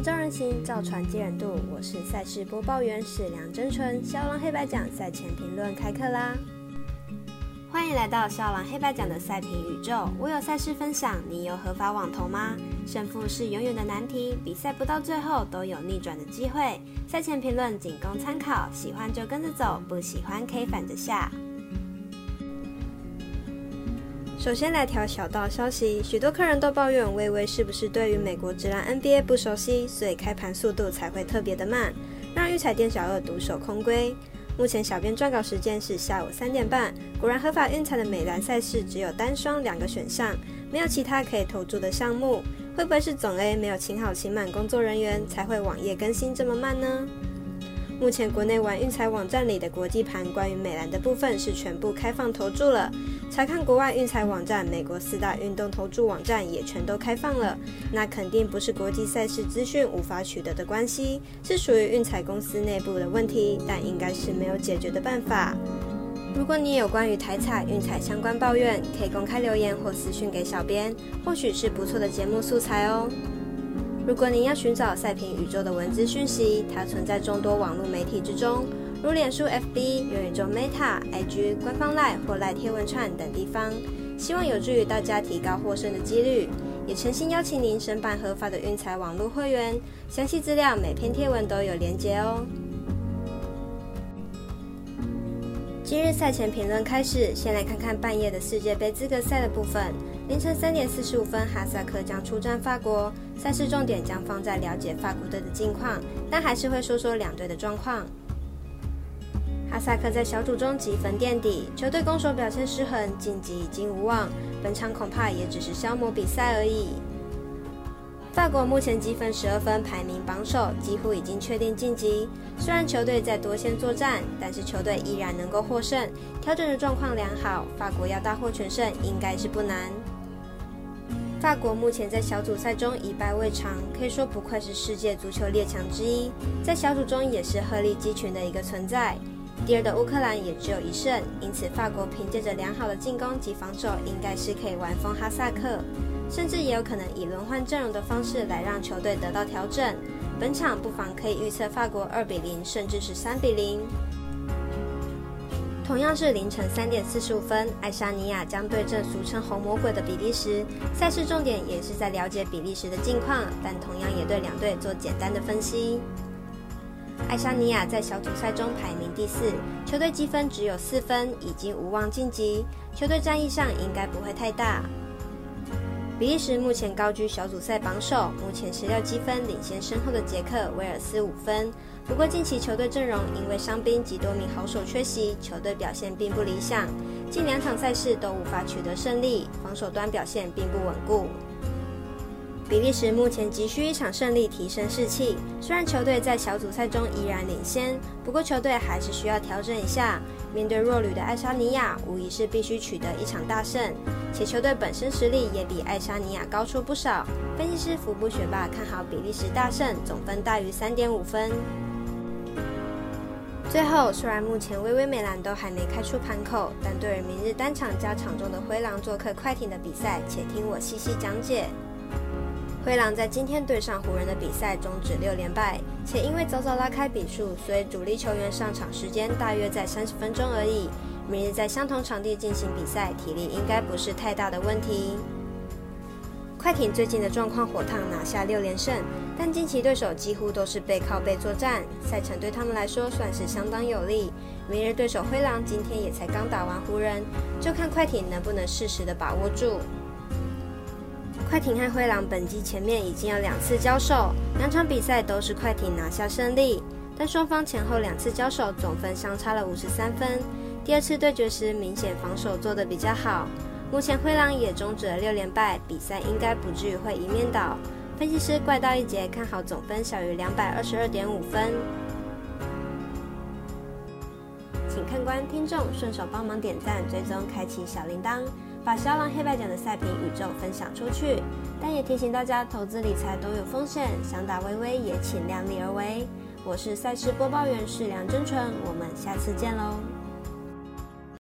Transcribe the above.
人招人行，造船接人度。我是赛事播报员史梁真纯。肖郎黑白奖赛前评论开课啦！欢迎来到肖郎黑白奖的赛评宇宙。我有赛事分享，你有合法网投吗？胜负是永远的难题，比赛不到最后都有逆转的机会。赛前评论仅供参考，喜欢就跟着走，不喜欢可以反着下。首先来条小道消息，许多客人都抱怨微微是不是对于美国职篮 NBA 不熟悉，所以开盘速度才会特别的慢，让育彩店小二独守空闺。目前小编撰稿时间是下午三点半，果然合法运彩的美篮赛事只有单双两个选项，没有其他可以投注的项目，会不会是总 A 没有请好请满工作人员，才会网页更新这么慢呢？目前国内玩运彩网站里的国际盘，关于美篮的部分是全部开放投注了。查看国外运彩网站，美国四大运动投注网站也全都开放了。那肯定不是国际赛事资讯无法取得的关系，是属于运彩公司内部的问题，但应该是没有解决的办法。如果你有关于台彩、运彩相关抱怨，可以公开留言或私讯给小编，或许是不错的节目素材哦。如果您要寻找赛评宇宙的文字讯息，它存在众多网络媒体之中，如脸书、FB、元宇宙 Meta、IG、官方 Line 或 lie 贴文串等地方，希望有助于大家提高获胜的几率。也诚心邀请您申办合法的运彩网络会员，详细资料每篇贴文都有连结哦。今日赛前评论开始，先来看看半夜的世界杯资格赛的部分。凌晨三点四十五分，哈萨克将出战法国。赛事重点将放在了解法国队的近况，但还是会说说两队的状况。哈萨克在小组中积分垫底，球队攻守表现失衡，晋级已经无望。本场恐怕也只是消磨比赛而已。法国目前积分十二分，排名榜首，几乎已经确定晋级。虽然球队在多线作战，但是球队依然能够获胜，调整的状况良好。法国要大获全胜，应该是不难。法国目前在小组赛中一败未尝，可以说不愧是世界足球列强之一，在小组中也是鹤立鸡群的一个存在。第二的乌克兰也只有一胜，因此法国凭借着良好的进攻及防守，应该是可以完封哈萨克，甚至也有可能以轮换阵容的方式来让球队得到调整。本场不妨可以预测法国二比零，甚至是三比零。同样是凌晨三点四十五分，爱沙尼亚将对阵俗称“红魔鬼”的比利时。赛事重点也是在了解比利时的近况，但同样也对两队做简单的分析。爱沙尼亚在小组赛中排名第四，球队积分只有四分，已经无望晋级。球队战役上应该不会太大。比利时目前高居小组赛榜首，目前十六积分领先身后的捷克、威尔斯五分。不过近期球队阵容因为伤兵及多名好手缺席，球队表现并不理想，近两场赛事都无法取得胜利，防守端表现并不稳固。比利时目前急需一场胜利提升士气，虽然球队在小组赛中依然领先，不过球队还是需要调整一下。面对弱旅的爱沙尼亚，无疑是必须取得一场大胜，且球队本身实力也比爱沙尼亚高出不少。分析师福布学霸看好比利时大胜，总分大于三点五分。最后，虽然目前微微美兰都还没开出盘口，但对于明日单场加场中的灰狼做客快艇的比赛，且听我细细讲解。灰狼在今天对上湖人的比赛终止六连败，且因为早早拉开比数，所以主力球员上场时间大约在三十分钟而已。明日在相同场地进行比赛，体力应该不是太大的问题。快艇最近的状况火烫，拿下六连胜，但近期对手几乎都是背靠背作战，赛程对他们来说算是相当有利。明日对手灰狼今天也才刚打完湖人，就看快艇能不能适时的把握住。快艇和灰狼本季前面已经有两次交手，两场比赛都是快艇拿下胜利，但双方前后两次交手总分相差了五十三分。第二次对决时，明显防守做得比较好。目前灰狼也终止了六连败，比赛应该不至于会一面倒。分析师怪盗一节看好总分小于两百二十二点五分，请看官听众顺手帮忙点赞、追踪、开启小铃铛，把肖狼黑白奖的赛评宇宙分享出去。但也提醒大家，投资理财都有风险，想打微微也请量力而为。我是赛事播报员是梁真纯，我们下次见喽。